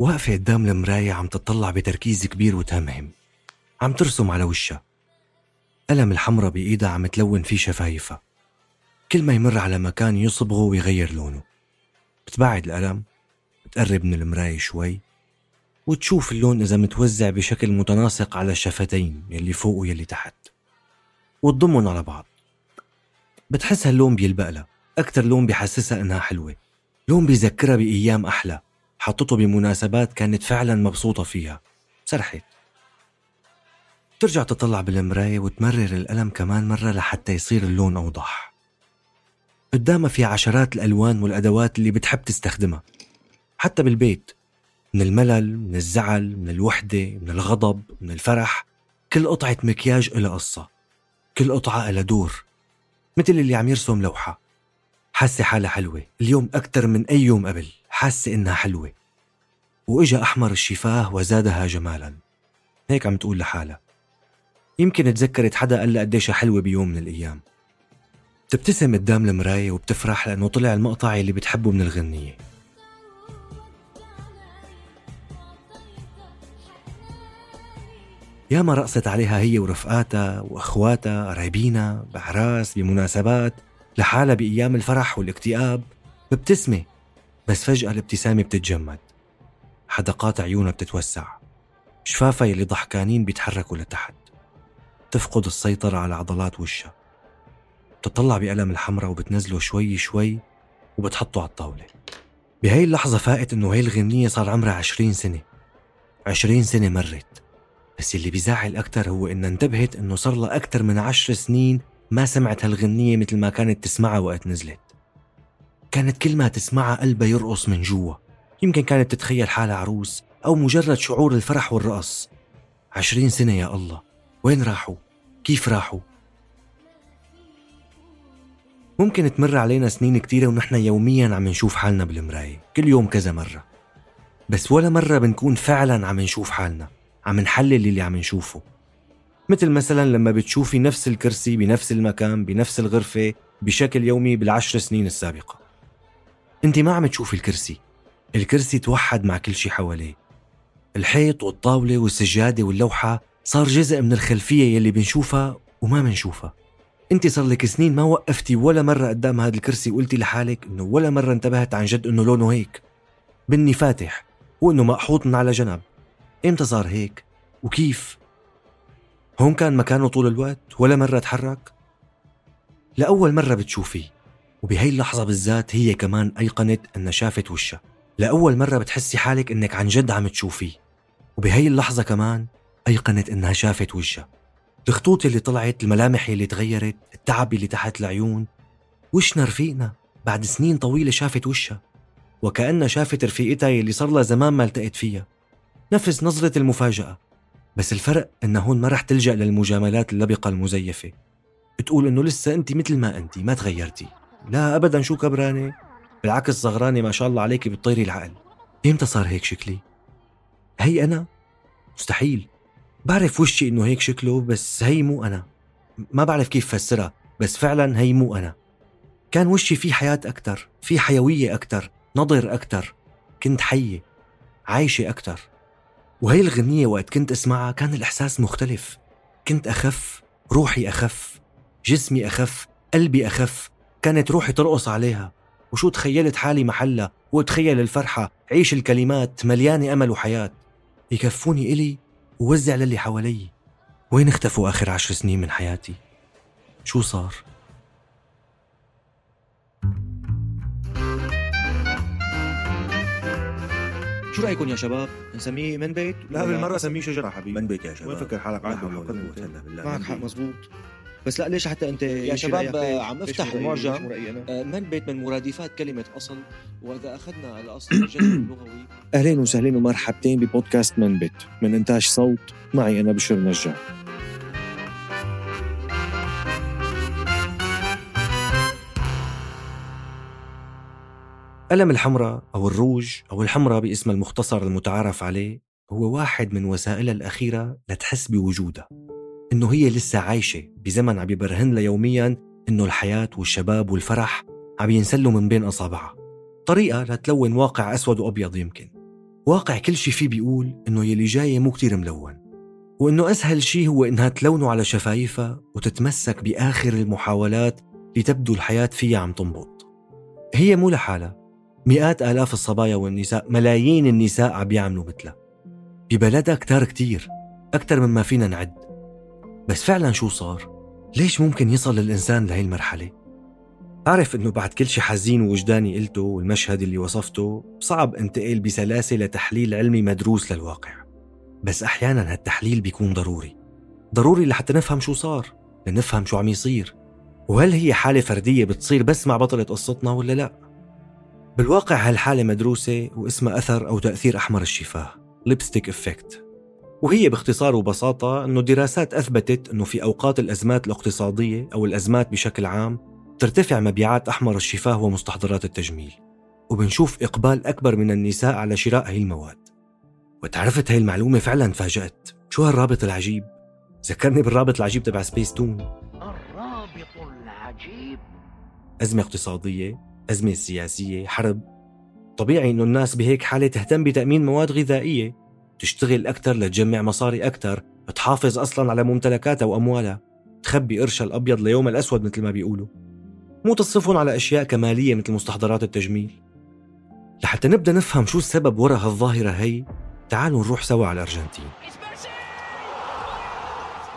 واقفة قدام المراية عم تطلع بتركيز كبير وتهمهم. عم ترسم على وشها. قلم الحمرة بإيدها عم تلون فيه شفايفها. كل ما يمر على مكان يصبغه ويغير لونه. بتبعد القلم بتقرب من المراية شوي وتشوف اللون إذا متوزع بشكل متناسق على الشفتين يلي فوق ويلي تحت. وتضمهم على بعض. بتحس هاللون بيلبق لها. أكتر لون بيحسسها إنها حلوة. لون بيذكرها بأيام أحلى. حطته بمناسبات كانت فعلا مبسوطة فيها. سرحت. ترجع تطلع بالمراية وتمرر القلم كمان مرة لحتى يصير اللون أوضح. قدامها في عشرات الألوان والأدوات اللي بتحب تستخدمها. حتى بالبيت. من الملل من الزعل من الوحدة من الغضب من الفرح. كل قطعة مكياج إلها قصة. كل قطعة إلها دور. مثل اللي عم يرسم لوحة. حاسة حالها حلوة. اليوم أكثر من أي يوم قبل. حاسة إنها حلوة. وإجا أحمر الشفاه وزادها جمالا. هيك عم تقول لحالها. يمكن تذكرت حدا قال لها قديش حلوة بيوم من الأيام. بتبتسم قدام المراية وبتفرح لأنه طلع المقطع اللي بتحبه من الغنية. ياما رقصت عليها هي ورفقاتها وأخواتها قرايبينا باعراس بمناسبات. لحالها بأيام الفرح والاكتئاب مبتسمه بس فجأة الابتسامة بتتجمد. حدقات عيونها بتتوسع. شفافها يلي ضحكانين بيتحركوا لتحت. تفقد السيطرة على عضلات وشها. بتطلع بقلم الحمراء وبتنزله شوي شوي وبتحطه على الطاولة. بهاي اللحظة فاقت إنه هاي الغنية صار عمرها عشرين سنة. عشرين سنة مرت. بس اللي بيزعل أكتر هو إنها انتبهت إنه صار لها أكتر من عشر سنين ما سمعت هالغنية مثل ما كانت تسمعها وقت نزلت. كانت كل ما تسمعها قلبها يرقص من جوا. يمكن كانت تتخيل حالها عروس أو مجرد شعور الفرح والرقص. عشرين سنة يا الله. وين راحوا؟ كيف راحوا؟ ممكن تمر علينا سنين كتيرة ونحن يوميا عم نشوف حالنا بالمراية. كل يوم كذا مرة. بس ولا مرة بنكون فعلا عم نشوف حالنا. عم نحلل اللي عم نشوفه. مثل مثلا لما بتشوفي نفس الكرسي بنفس المكان بنفس الغرفة بشكل يومي بالعشر سنين السابقة. انت ما عم تشوفي الكرسي. الكرسي توحد مع كل شي حواليه. الحيط والطاولة والسجادة واللوحة صار جزء من الخلفية يلي بنشوفها وما بنشوفها انت صار لك سنين ما وقفتي ولا مرة قدام هذا الكرسي وقلتي لحالك إنه ولا مرة انتبهت عن جد إنه لونه هيك. بني فاتح وإنه مقحوط من على جنب. إمتى صار هيك؟ وكيف؟ هون كان مكانه طول الوقت ولا مرة تحرك لأول مرة بتشوفيه وبهي اللحظة بالذات هي كمان أيقنت أنها شافت وشها. لأول مرة بتحسي حالك أنك عن جد عم تشوفيه وبهي اللحظة كمان أيقنت أنها شافت وشها. الخطوط اللي طلعت الملامح اللي تغيرت التعب اللي تحت العيون وشنا رفيقنا بعد سنين طويلة شافت وشها وكأنها شافت رفيقتها اللي صار لها زمان ما التقت فيها. نفس نظرة المفاجأة. بس الفرق انه هون ما رح تلجأ للمجاملات اللبقة المزيفة. تقول إنه لسه انت مثل ما انت ما تغيرتي. لا ابدا شو كبرانة؟ بالعكس صغرانة ما شاء الله عليك بتطيري العقل. إمتى صار هيك شكلي؟ هي أنا؟ مستحيل. بعرف وشي إنه هيك شكله بس هي مو أنا. ما بعرف كيف فسرها بس فعلا هي مو أنا. كان وشي فيه حياة أكتر في حيوية أكتر نضر أكتر. كنت حية عايشة أكتر. وهي الغنية وقت كنت أسمعها كان الإحساس مختلف. كنت أخف روحي أخف جسمي أخف قلبي أخف كانت روحي ترقص عليها. وشو تخيلت حالي محلها وتخيل الفرحة عيش الكلمات مليانة أمل وحياة. يكفوني إلي ووزع للي حوالي. وين اختفوا آخر عشر سنين من حياتي؟ شو صار؟ شو رأيكم يا شباب؟ نسميه من بيت؟ لا بالمرة سميه شجرة حبيبي. من بيت يا شباب. وين فكر حالك؟ عاد حق بالله. معك حق مزبوط بس لا ليش حتى أنت يا شباب،؟ عم افتح؟ المعجم. آه، من بيت من مرادفات كلمة أصل. وإذا أخذنا الأصل الجذر اللغوي. أهلين وسهلين ومرحبتين ببودكاست من بيت. من إنتاج صوت معي أنا بشر نجار. ألم الحمراء أو الروج أو الحمراء باسمها المختصر المتعارف عليه هو واحد من وسائلها الأخيرة لتحس بوجودها إنه هي لسه عايشة بزمن عم يبرهن لها يوميا إنه الحياة والشباب والفرح عم ينسلوا من بين أصابعها. طريقة لتلون واقع أسود وأبيض يمكن. واقع كل شي فيه بيقول إنه يلي جاي مو كتير ملون وإنه أسهل شي هو إنها تلونه على شفايفها وتتمسك بآخر المحاولات لتبدو الحياة فيها عم تنبض. هي مو لحالها مئات آلاف الصبايا والنساء ملايين النساء عم يعملوا مثلها ببلدها كتار كتير أكتر مما فينا نعد بس فعلا شو صار؟ ليش ممكن يصل الإنسان لهي المرحلة؟ أعرف إنه بعد كل شي حزين ووجداني قلته والمشهد اللي وصفته صعب انتقل بسلاسة لتحليل علمي مدروس للواقع بس أحيانا هالتحليل بيكون ضروري ضروري لحتى نفهم شو صار لنفهم شو عم يصير وهل هي حالة فردية بتصير بس مع بطلة قصتنا ولا لأ؟ بالواقع هالحالة مدروسة واسمها أثر أو تأثير أحمر الشفاه lipstick effect وهي باختصار وبساطة أنه دراسات أثبتت أنه في أوقات الأزمات الاقتصادية أو الأزمات بشكل عام ترتفع مبيعات أحمر الشفاه ومستحضرات التجميل. وبنشوف إقبال أكبر من النساء على شراء هي المواد. وتعرفت هاي المعلومة فعلا تفاجأت شو هالرابط العجيب؟ ذكرني بالرابط العجيب تبع سبيس تون الرابط العجيب. أزمة اقتصادية أزمة سياسية حرب. طبيعي إنه الناس بهيك حالة تهتم بتأمين مواد غذائية. تشتغل أكثر لتجمع مصاري أكثر تحافظ أصلا على ممتلكاتها وأموالها. تخبي قرشها الأبيض ليوم الأسود مثل ما بيقولوا. مو تصرفهم على أشياء كمالية مثل مستحضرات التجميل. لحتى نبدأ نفهم شو السبب وراء هالظاهرة هي تعالوا نروح سوا على الأرجنتين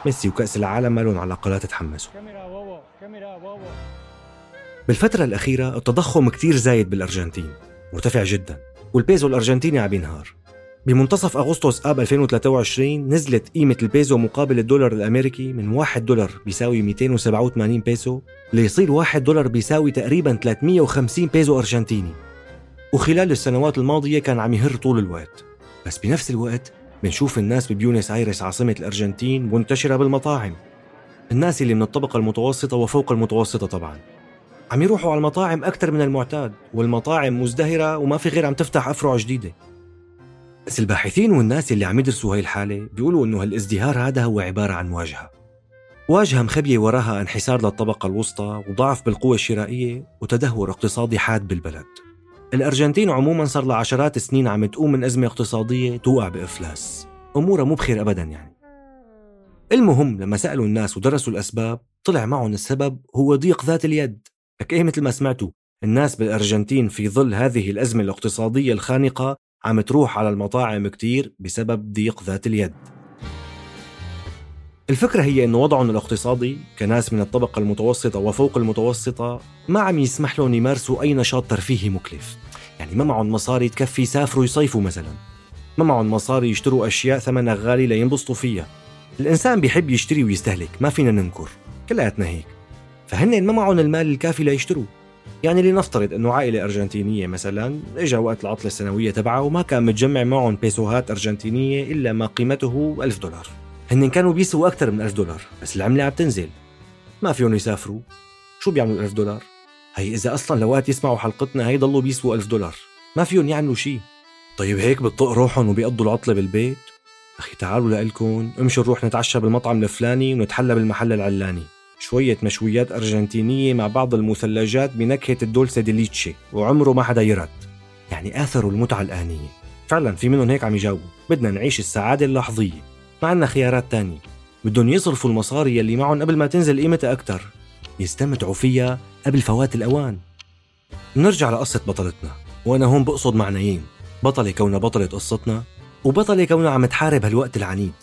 ميسي وكأس العالم ما لهم علاقة لا تتحمسوا. بالفترة الأخيرة التضخم كتير زايد بالأرجنتين مرتفع جدا والبيزو الأرجنتيني عم ينهار. بمنتصف أغسطس آب 2023 نزلت قيمة البيزو مقابل الدولار الأمريكي من 1 دولار بيساوي 287 بيسو ليصير 1 دولار بيساوي تقريبا 350 بيزو أرجنتيني. وخلال السنوات الماضية كان عم ينهار طول الوقت. بس بنفس الوقت بنشوف الناس ببيونس آيرس عاصمة الأرجنتين منتشرة بالمطاعم. الناس اللي من الطبقة المتوسطة وفوق المتوسطة طبعاً. عم يروحوا على المطاعم أكثر من المعتاد والمطاعم مزدهرة وما في غير عم تفتح أفرع جديدة. بس الباحثين والناس اللي عم يدرسوا هاي الحالة بيقولوا إنه هالازدهار هذا هو عبارة عن واجهة. واجهة مخبية وراها انحسار للطبقة الوسطى وضعف بالقوة الشرائية وتدهور اقتصادي حاد بالبلد. الأرجنتين عموما صار لها عشرات السنين عم تقوم من أزمة اقتصادية توقع بإفلاس. أمورها مو بخير أبدا يعني. المهم لما سألوا الناس ودرسوا الأسباب طلع معهم السبب هو ضيق ذات اليد. لك إيه مثل ما سمعتوا الناس بالأرجنتين في ظل هذه الأزمة الاقتصادية الخانقة عم تروح على المطاعم كتير بسبب ضيق ذات اليد. الفكرة هي أنه وضعهم الاقتصادي كناس من الطبقة المتوسطة وفوق المتوسطة ما عم يسمح لهم يمارسوا أي نشاط ترفيهي مكلف. يعني ما معهم مصاري تكفي يسافروا يصيفوا مثلا. ما معهم مصاري يشتروا أشياء ثمنها غالي لينبسطوا فيها. الإنسان بيحب يشتري ويستهلك ما فينا ننكر. كلياتنا هيك. فهن ما معهم المال الكافي ليشتروا. يعني لنفترض أنه عائلة أرجنتينية مثلا اجى وقت العطلة السنوية تبعها وما كان متجمع معهم بيسوهات أرجنتينية إلا ما قيمته ألف دولار. هن كانوا بيسووا أكثر من ألف دولار بس العملة عم تنزل. ما فيهم يسافروا. شو بيعملوا ألف دولار؟ هي إذا أصلا لوقت يسمعوا حلقتنا هي ضلوا بيسووا ألف دولار. ما فيهم يعملوا شيء طيب هيك بتطق روحهم وبيقضوا العطلة بالبيت؟ أخي تعالوا لإلكم امشوا نروح نتعشى بالمطعم الفلاني ونتحلى بالمحل العلاني. شوية مشويات أرجنتينية مع بعض المثلجات بنكهة الدولسة ديليتشي وعمره ما حدا يرد. يعني آثروا المتعة الآنية. فعلا في منهم هيك عم يجاوبوا. بدنا نعيش السعادة اللحظية. ما عنا خيارات تانية. بدهم يصرفوا المصاري يلي معهم قبل ما تنزل قيمتها أكتر. يستمتعوا فيها قبل فوات الأوان. نرجع لقصة بطلتنا. وأنا هون بقصد معنيين. بطلة كونها بطلة قصتنا وبطلة كونها عم تحارب هالوقت العنيد.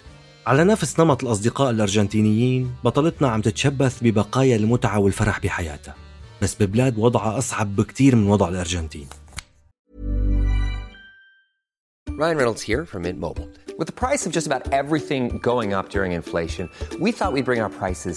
على نفس نمط الأصدقاء الأرجنتينيين بطلتنا عم تتشبث ببقايا المتعة والفرح بحياتها بس ببلاد وضعها أصعب بكتير من وضع الأرجنتين Ryan Reynolds here from Mint Mobile. With the price of just about everything going up during inflation, we thought we'd bring our prices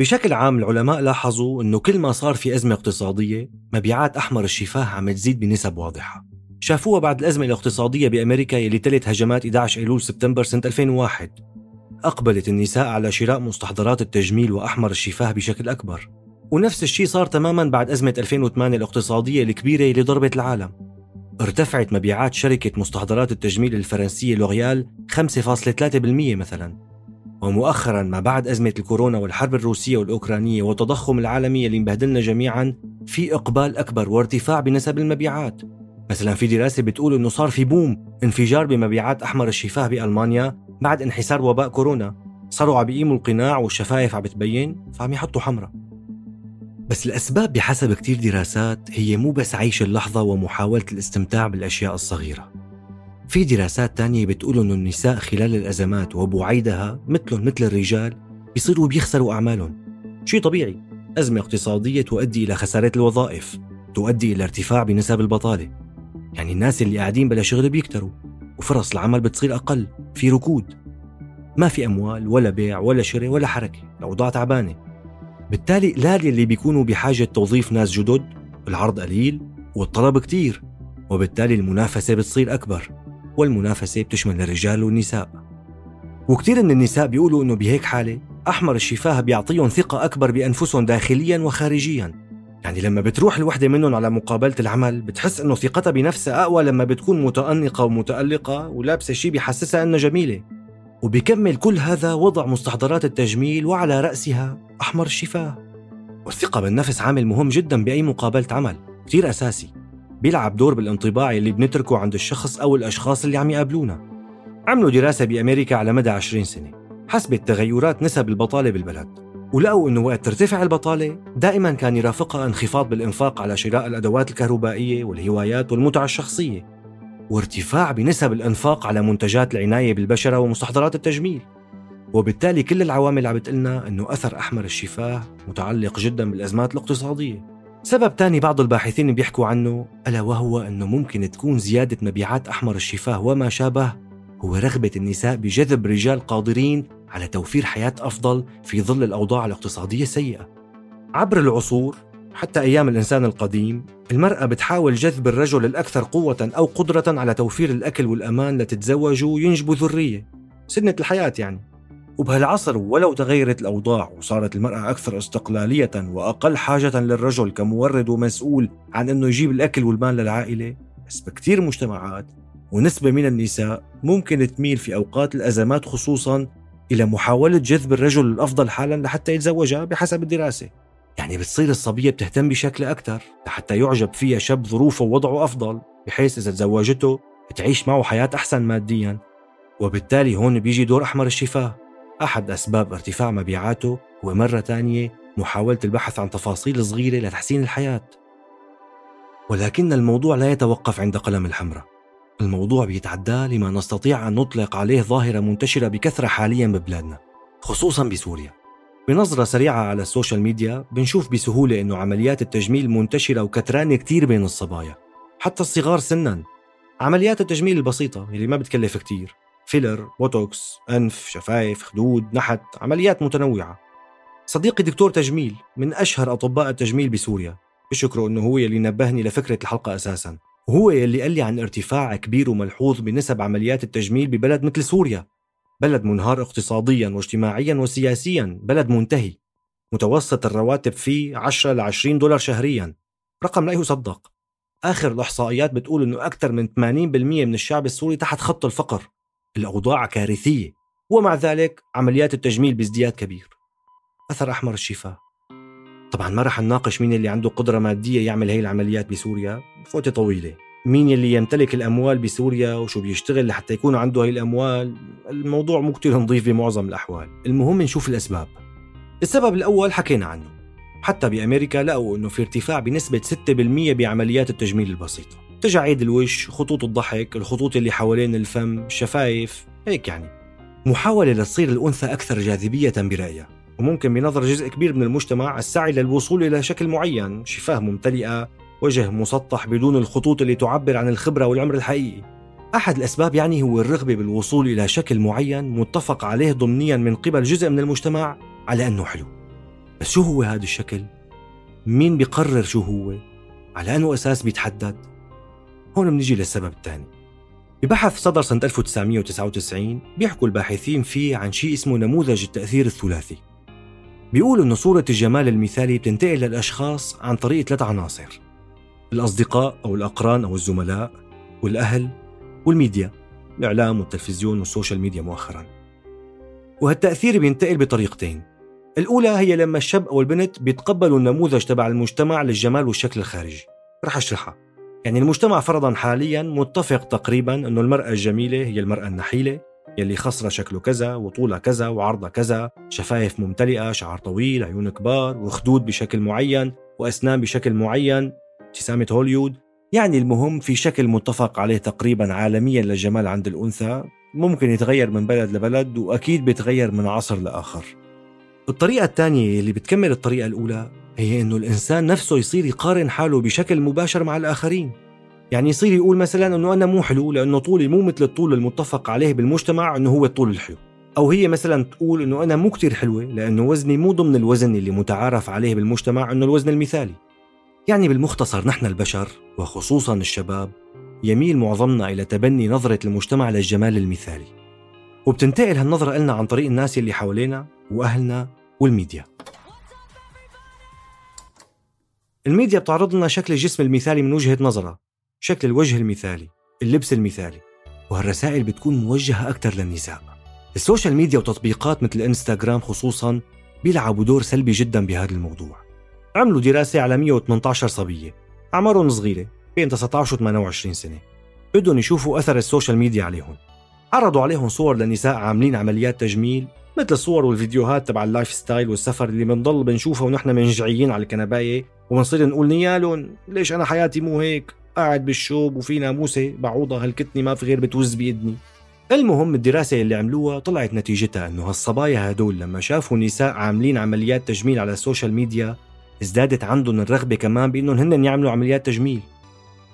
بشكل عام العلماء لاحظوا إنه كل ما صار في أزمة اقتصادية مبيعات أحمر الشفاه عم تزيد بنسب واضحة. شافوها بعد الأزمة الاقتصادية بأمريكا يلي تلت هجمات 11 أيلول سبتمبر سنة 2001 أقبلت النساء على شراء مستحضرات التجميل وأحمر الشفاه بشكل أكبر. ونفس الشيء صار تماما بعد أزمة 2008 الاقتصادية الكبيرة اللي ضربت العالم. ارتفعت مبيعات شركة مستحضرات التجميل الفرنسية لوريال 5.3% مثلا. ومؤخرا ما بعد أزمة الكورونا والحرب الروسية والأوكرانية والتضخم العالمي اللي مبهدلنا جميعا في إقبال أكبر وارتفاع بنسب المبيعات. مثلا في دراسة بتقول إنه صار في بوم انفجار بمبيعات أحمر الشفاه بألمانيا بعد انحسار وباء كورونا. صاروا عم بيقيموا القناع والشفايف عم بتبين فعم يحطوا حمرة. بس الأسباب بحسب كتير دراسات هي مو بس عيش اللحظة ومحاولة الاستمتاع بالأشياء الصغيرة. في دراسات تانية بتقول إنه النساء خلال الأزمات وبعيدها مثلهم مثل الرجال بيصيروا بيخسروا أعمالهم. شيء طبيعي. أزمة اقتصادية تؤدي إلى خسارة الوظائف تؤدي إلى ارتفاع بنسب البطالة. يعني الناس اللي قاعدين بلا شغل بيكتروا وفرص العمل بتصير أقل في ركود. ما في أموال ولا بيع ولا شراء ولا حركة الأوضاع تعبانة. بالتالي لا اللي بيكونوا بحاجة توظيف ناس جدد العرض قليل والطلب كتير وبالتالي المنافسة بتصير أكبر. والمنافسة بتشمل الرجال والنساء. وكثير من النساء بيقولوا إنه بهيك حالة أحمر الشفاه بيعطيهم ثقة أكبر بأنفسهم داخليا وخارجيا. يعني لما بتروح الوحدة منهم على مقابلة العمل بتحس إنه ثقتها بنفسها أقوى لما بتكون متأنقة ومتألقة ولابسة شيء بيحسسها إنها جميلة. وبيكمل كل هذا وضع مستحضرات التجميل وعلى رأسها أحمر الشفاه. والثقة بالنفس عامل مهم جدا بأي مقابلة عمل. كتير أساسي. بيلعب دور بالانطباع اللي بنتركه عند الشخص أو الأشخاص اللي عم يقابلونا. عملوا دراسة بأمريكا على مدى 20 سنة. حسبت تغيرات نسب البطالة بالبلد. ولقوا أنه وقت ترتفع البطالة دائما كان يرافقها انخفاض بالإنفاق على شراء الأدوات الكهربائية والهوايات والمتع الشخصية. وارتفاع بنسب الإنفاق على منتجات العناية بالبشرة ومستحضرات التجميل. وبالتالي كل العوامل عم بتقلنا أنه أثر أحمر الشفاه متعلق جدا بالأزمات الاقتصادية. سبب تاني بعض الباحثين بيحكوا عنه ألا وهو أنه ممكن تكون زيادة مبيعات أحمر الشفاه وما شابه هو رغبة النساء بجذب رجال قادرين على توفير حياة أفضل في ظل الأوضاع الاقتصادية السيئة. عبر العصور حتى أيام الإنسان القديم المرأة بتحاول جذب الرجل الأكثر قوة أو قدرة على توفير الأكل والأمان لتتزوجوا وينجبوا ذرية. سنة الحياة يعني. وبهالعصر ولو تغيرت الأوضاع وصارت المرأة أكثر استقلالية وأقل حاجة للرجل كمورد ومسؤول عن أنه يجيب الأكل والمال للعائلة بس بكثير مجتمعات ونسبة من النساء ممكن تميل في أوقات الأزمات خصوصا إلى محاولة جذب الرجل الأفضل حالا لحتى يتزوجها بحسب الدراسة. يعني بتصير الصبية بتهتم بشكل أكثر لحتى يعجب فيها شاب ظروفه ووضعه أفضل بحيث إذا تزوجته تعيش معه حياة أحسن ماديا. وبالتالي هون بيجي دور أحمر الشفاه. أحد أسباب ارتفاع مبيعاته هو مرة تانية محاولة البحث عن تفاصيل صغيرة لتحسين الحياة. ولكن الموضوع لا يتوقف عند قلم الحمراء. الموضوع بيتعدى لما نستطيع أن نطلق عليه ظاهرة منتشرة بكثرة حاليا ببلادنا خصوصا بسوريا. بنظرة سريعة على السوشيال ميديا بنشوف بسهولة أنه عمليات التجميل منتشرة وكترانة كتير بين الصبايا حتى الصغار سنا. عمليات التجميل البسيطة اللي ما بتكلف كتير. filler، بوتوكس، أنف، شفايف، خدود، نحت عمليات متنوعة. صديقي دكتور تجميل من أشهر أطباء التجميل بسوريا. بشكره أنه هو اللي نبهني لفكرة الحلقة أساساً. وهو اللي قال لي عن ارتفاع كبير وملحوظ بنسب عمليات التجميل ببلد مثل سوريا. بلد منهار اقتصاديا واجتماعيا وسياسيا. بلد منتهي. متوسط الرواتب فيه 10 ل 20 دولار شهريا. رقم لا يصدق. آخر الإحصائيات بتقول أنه أكثر من 80% من الشعب السوري تحت خط الفقر. الأوضاع كارثية ومع ذلك عمليات التجميل بازدياد كبير. أثر أحمر الشفاء. طبعا ما رح نناقش مين اللي عنده قدرة مادية يعمل هي العمليات بسوريا فوتة طويلة. مين اللي يمتلك الأموال بسوريا وشو بيشتغل لحتى يكون عنده هي الأموال؟ الموضوع مو كتير نظيف بمعظم الأحوال. المهم نشوف الأسباب. السبب الأول حكينا عنه. حتى بأمريكا لقوا أنه في ارتفاع بنسبة 6% بعمليات التجميل البسيطة. تجاعيد الوش خطوط الضحك الخطوط اللي حوالين الفم الشفايف هيك يعني محاولة لتصير الأنثى أكثر جاذبية برأيها وممكن بنظر جزء كبير من المجتمع السعي للوصول إلى شكل معين شفاه ممتلئة وجه مسطح بدون الخطوط اللي تعبر عن الخبرة والعمر الحقيقي أحد الأسباب يعني هو الرغبة بالوصول إلى شكل معين متفق عليه ضمنيا من قبل جزء من المجتمع على أنه حلو بس شو هو هذا الشكل؟ مين بيقرر شو هو؟ على أنه أساس بيتحدد؟ هون بنيجي للسبب الثاني. ببحث صدر سنة 1999 بيحكوا الباحثين فيه عن شيء اسمه نموذج التأثير الثلاثي. بيقولوا أن صورة الجمال المثالي بتنتقل للأشخاص عن طريق ثلاث عناصر الأصدقاء أو الأقران أو الزملاء والأهل والميديا الإعلام والتلفزيون وال social media مؤخرا. وهالتأثير بينتقل بطريقتين. الأولى هي لما الشاب أو البنت بيتقبلوا النموذج تبع المجتمع للجمال والشكل الخارجي. رح أشرحها. يعني المجتمع فرضا حاليا متفق تقريبا أنه المرأة الجميلة هي المرأة النحيلة يلي خصرة شكله كذا وطولها كذا وعرضها كذا شفايف ممتلئة شعر طويل عيون كبار وخدود بشكل معين وأسنان بشكل معين ابتسامة هوليود. يعني المهم في شكل متفق عليه تقريبا عالميا للجمال عند الأنثى ممكن يتغير من بلد لبلد وأكيد بيتغير من عصر لآخر. الطريقة الثانية اللي بتكمل الطريقة الأولى هي إنه الإنسان نفسه يصير يقارن حاله بشكل مباشر مع الآخرين. يعني يصير يقول مثلا إنه أنا مو حلو لأنه طولي مو مثل الطول المتفق عليه بالمجتمع إنه هو الطول الحلو. أو هي مثلا تقول إنه أنا مو كتير حلوة لأنه وزني مو ضمن الوزن اللي متعارف عليه بالمجتمع إنه الوزن المثالي. يعني بالمختصر نحن البشر وخصوصا الشباب يميل معظمنا إلى تبني نظرة المجتمع للجمال المثالي. وبتنتقل هالنظرة لنا عن طريق الناس اللي حوالينا وأهلنا وال media. ال media بتعرض لنا شكل الجسم المثالي من وجهة نظرها شكل الوجه المثالي اللبس المثالي وهالرسائل بتكون موجهة أكثر للنساء. ال social media وتطبيقات مثل الانستغرام خصوصا بيلعبوا دور سلبي جدا بهذا الموضوع. عملوا دراسة على 118 صبية أعمارهم صغيرة بين 19 و 28 سنة. بدهم يشوفوا أثر ال social media عليهم. عرضوا عليهم صور لنساء عاملين عمليات تجميل مثل الصور والفيديوهات تبع ال lifestyle والسفر اللي بنضل بنشوفها ونحن منجعين على الكنباية وبنصير نقول نيالهم ليش أنا حياتي مو هيك؟ قاعد بالشوب وفي ناموسة بعوضة هلكتني ما في غير بتوز بإذني المهم الدراسة اللي عملوها طلعت نتيجتها إنه هالصبايا هدول لما شافوا نساء عاملين عمليات تجميل على ال social media ازدادت عندهم الرغبة كمان بإنهم هن يعملوا عمليات تجميل.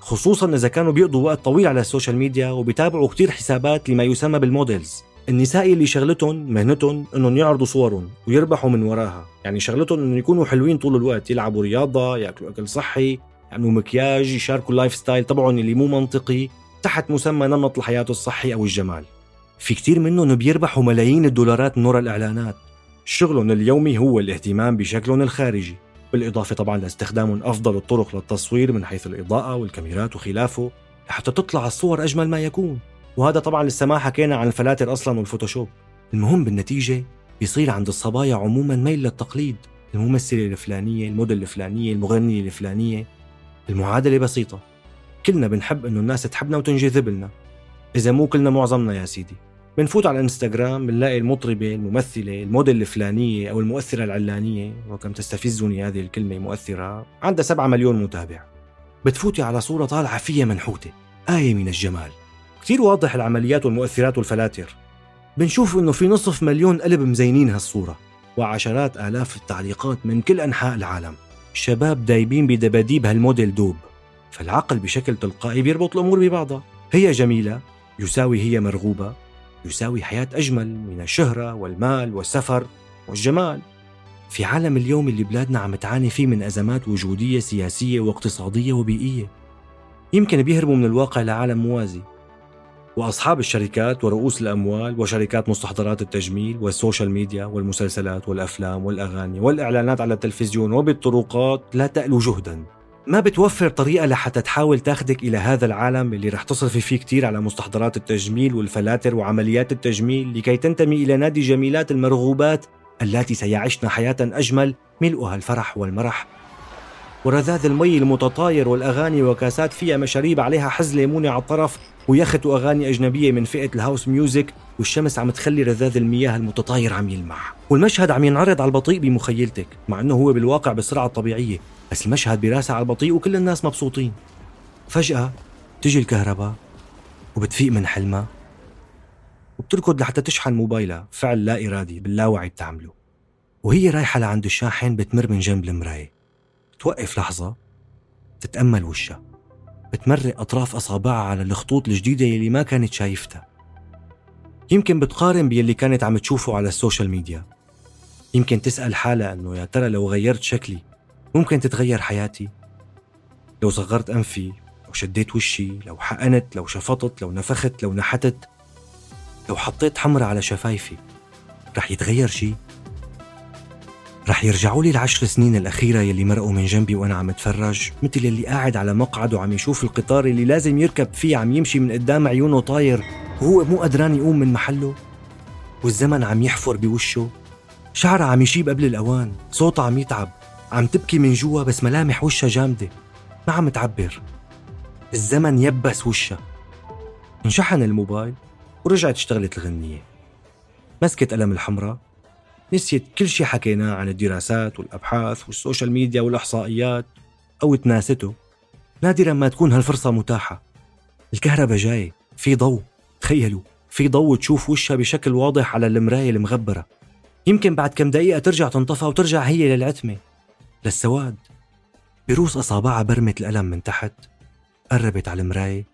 خصوصا إذا كانوا بيقضوا وقت طويل على ال social media وبيتابعوا كتير حسابات لما يسمى بال models. النساء اللي شغلتهم مهنتهم إنهم يعرضوا صورهم ويربحوا من وراها. يعني شغلتهم إنهم يكونوا حلوين طول الوقت يلعبوا رياضة ياكلوا أكل صحي يعملوا مكياج يشاركوا ال lifestyle تبعهم اللي مو منطقي تحت مسمى نمط الحياة الصحي أو الجمال. في كتير منهم بيربحوا ملايين الدولارات من وراء الإعلانات. شغلهم اليومي هو الاهتمام بشكلهم الخارجي. بالإضافة طبعا لاستخدامهم أفضل الطرق للتصوير من حيث الإضاءة والكاميرات وخلافه لحتى تطلع الصور أجمل ما يكون. وهذا طبعا لسه ما حكينا عن الفلاتر أصلا والفوتوشوب. المهم بالنتيجة بيصير عند الصبايا عموما ميل للتقليد الممثلة الفلانية الموديل الفلانية المغنية الفلانية. المعادلة بسيطة. كلنا بنحب إنه الناس تحبنا وتنجذب لنا. إذا مو كلنا معظمنا يا سيدي. بنفوت على الإنستغرام بنلاقي المطربة الممثلة الموديل الفلانية أو المؤثرة العلانية. وكم تستفزني هذه الكلمة مؤثرة. عندها سبعة مليون متابع. بتفوتي على صورة طالعة فيها منحوتة. آية من الجمال. كتير واضح العمليات والمؤثرات والفلاتر. بنشوف إنه في نصف مليون قلب مزينين هالصورة وعشرات آلاف التعليقات من كل أنحاء العالم. شباب دايبين بدباديب هالموديل دوب. فالعقل بشكل تلقائي بيربط الأمور ببعضها. هي جميلة يساوي هي مرغوبة يساوي حياة أجمل من الشهرة والمال والسفر والجمال. في عالم اليوم اللي بلادنا عم تعاني فيه من أزمات وجودية سياسية واقتصادية وبيئية. يمكن بيهربوا من الواقع لعالم موازي. وأصحاب الشركات ورؤوس الأموال وشركات مستحضرات التجميل وال social media والمسلسلات والأفلام والأغاني والإعلانات على التلفزيون وبالطرقات لا تألو جهدا. ما بتوفر طريقة لحتى تحاول تاخدك إلى هذا العالم اللي رح تصرفي فيه كتير على مستحضرات التجميل والفلاتر وعمليات التجميل لكي تنتمي إلى نادي جميلات المرغوبات اللاتي سيعشن حياة أجمل ملؤها الفرح والمرح. ورذاذ المي المتطاير والأغاني وكاسات فيها مشاريب عليها حز ليمونة على الطرف ويخت وأغاني أجنبية من فئة ال house music والشمس عم تخلي رذاذ المياه المتطاير عم يلمع. والمشهد عم ينعرض على البطيء بمخيلتك مع أنه هو بالواقع بالسرعة الطبيعية. بس المشهد براسة على البطيء وكل الناس مبسوطين. فجأة تجي الكهرباء وبتفيق من حلمها وبتركض لحتى تشحن موبايلها. فعل لا إرادي باللاوعي بتعمله. وهي رايحة لعند الشاحن بتمر من جنب المراية. توقف لحظة تتأمل وشها. بتمرق أطراف أصابعها على الخطوط الجديدة يلي ما كانت شايفتها. يمكن بتقارن باللي كانت عم تشوفه على السوشيال ميديا. يمكن تسأل حالها أنه يا ترى لو غيرت شكلي ممكن تتغير حياتي؟ لو صغرت أنفي لو شديت وشي لو حقنت لو شفطت لو نفخت لو نحتت لو حطيت حمرة على شفايفي رح يتغير شي؟ رح يرجعوا لي العشر سنين الأخيرة يلي مرقوا من جنبي وأنا عم أتفرج مثل يلي قاعد على مقعد وعم يشوف القطار اللي لازم يركب فيه عم يمشي من قدام عيونه طاير. وهو مو قدران يقوم من محله؟ والزمن عم يحفر بوشه. شعرها عم يشيب قبل الأوان صوتها عم يتعب. عم تبكي من جوا بس ملامح وشها جامدة. ما عم تعبر. الزمن يبس وشها. انشحن الموبايل ورجعت اشتغلت الغنية. مسكت قلم الحمراء نسيت كل شيء حكيناه عن الدراسات والأبحاث وال social media والإحصائيات. أو تناسته. نادرا ما تكون هالفرصة متاحة. الكهرباء جاي. في ضوء. تخيلوا. في ضوء تشوف وشها بشكل واضح على المراية المغبرة. يمكن بعد كم دقيقة ترجع تنطفى وترجع هي للعتمة. للسواد. بروس أصابعها برمت القلم من تحت. قربت على المراية.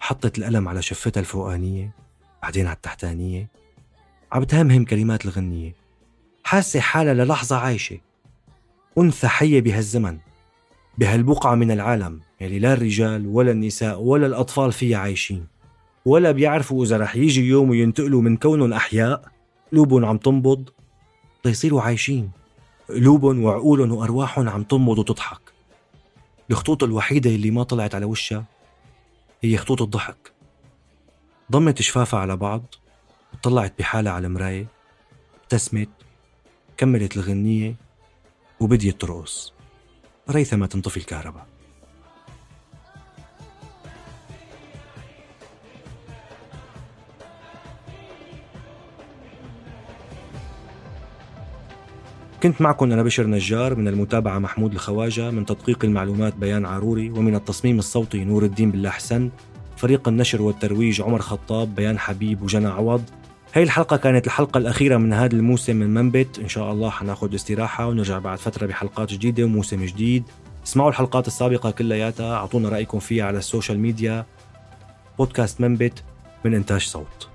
حطت القلم على شفتها الفوقانية. بعدين على التحتانية. عم بتهمهم كلمات الغنية. حاسة حالها للحظة عايشة. أنثى حية بهالزمن بهالبقعة من العالم. يلي لا الرجال ولا النساء ولا الأطفال فيها عايشين. ولا بيعرفوا إذا رح يجي يوم وينتقلوا من كونهم أحياء قلوبهم عم تنبض ليصيروا عايشين. قلوبهم وعقولهم وأرواحهم عم تنبض وتضحك. الخطوط الوحيدة اللي ما طلعت على وشها هي خطوط الضحك. ضمت شفافها على بعض وطلعت بحالها على المراية ابتسمت كملت الغنية وبديت ترقص ريثما تنطفي الكهرباء. كنت معكم أنا بشر نجار من المتابعة محمود الخواجة من تدقيق المعلومات بيان عروري ومن التصميم الصوتي نور الدين بالله حسن فريق النشر والترويج عمر خطاب بيان حبيب وجنى عوض. هاي الحلقة كانت الحلقة الأخيرة من هذا الموسم من منبت. إن شاء الله حناخد استراحة ونرجع بعد فترة بحلقات جديدة وموسم جديد. اسمعوا الحلقات السابقة كلياتها أعطونا رأيكم فيها على ال social media. بودكاست منبت من إنتاج صوت.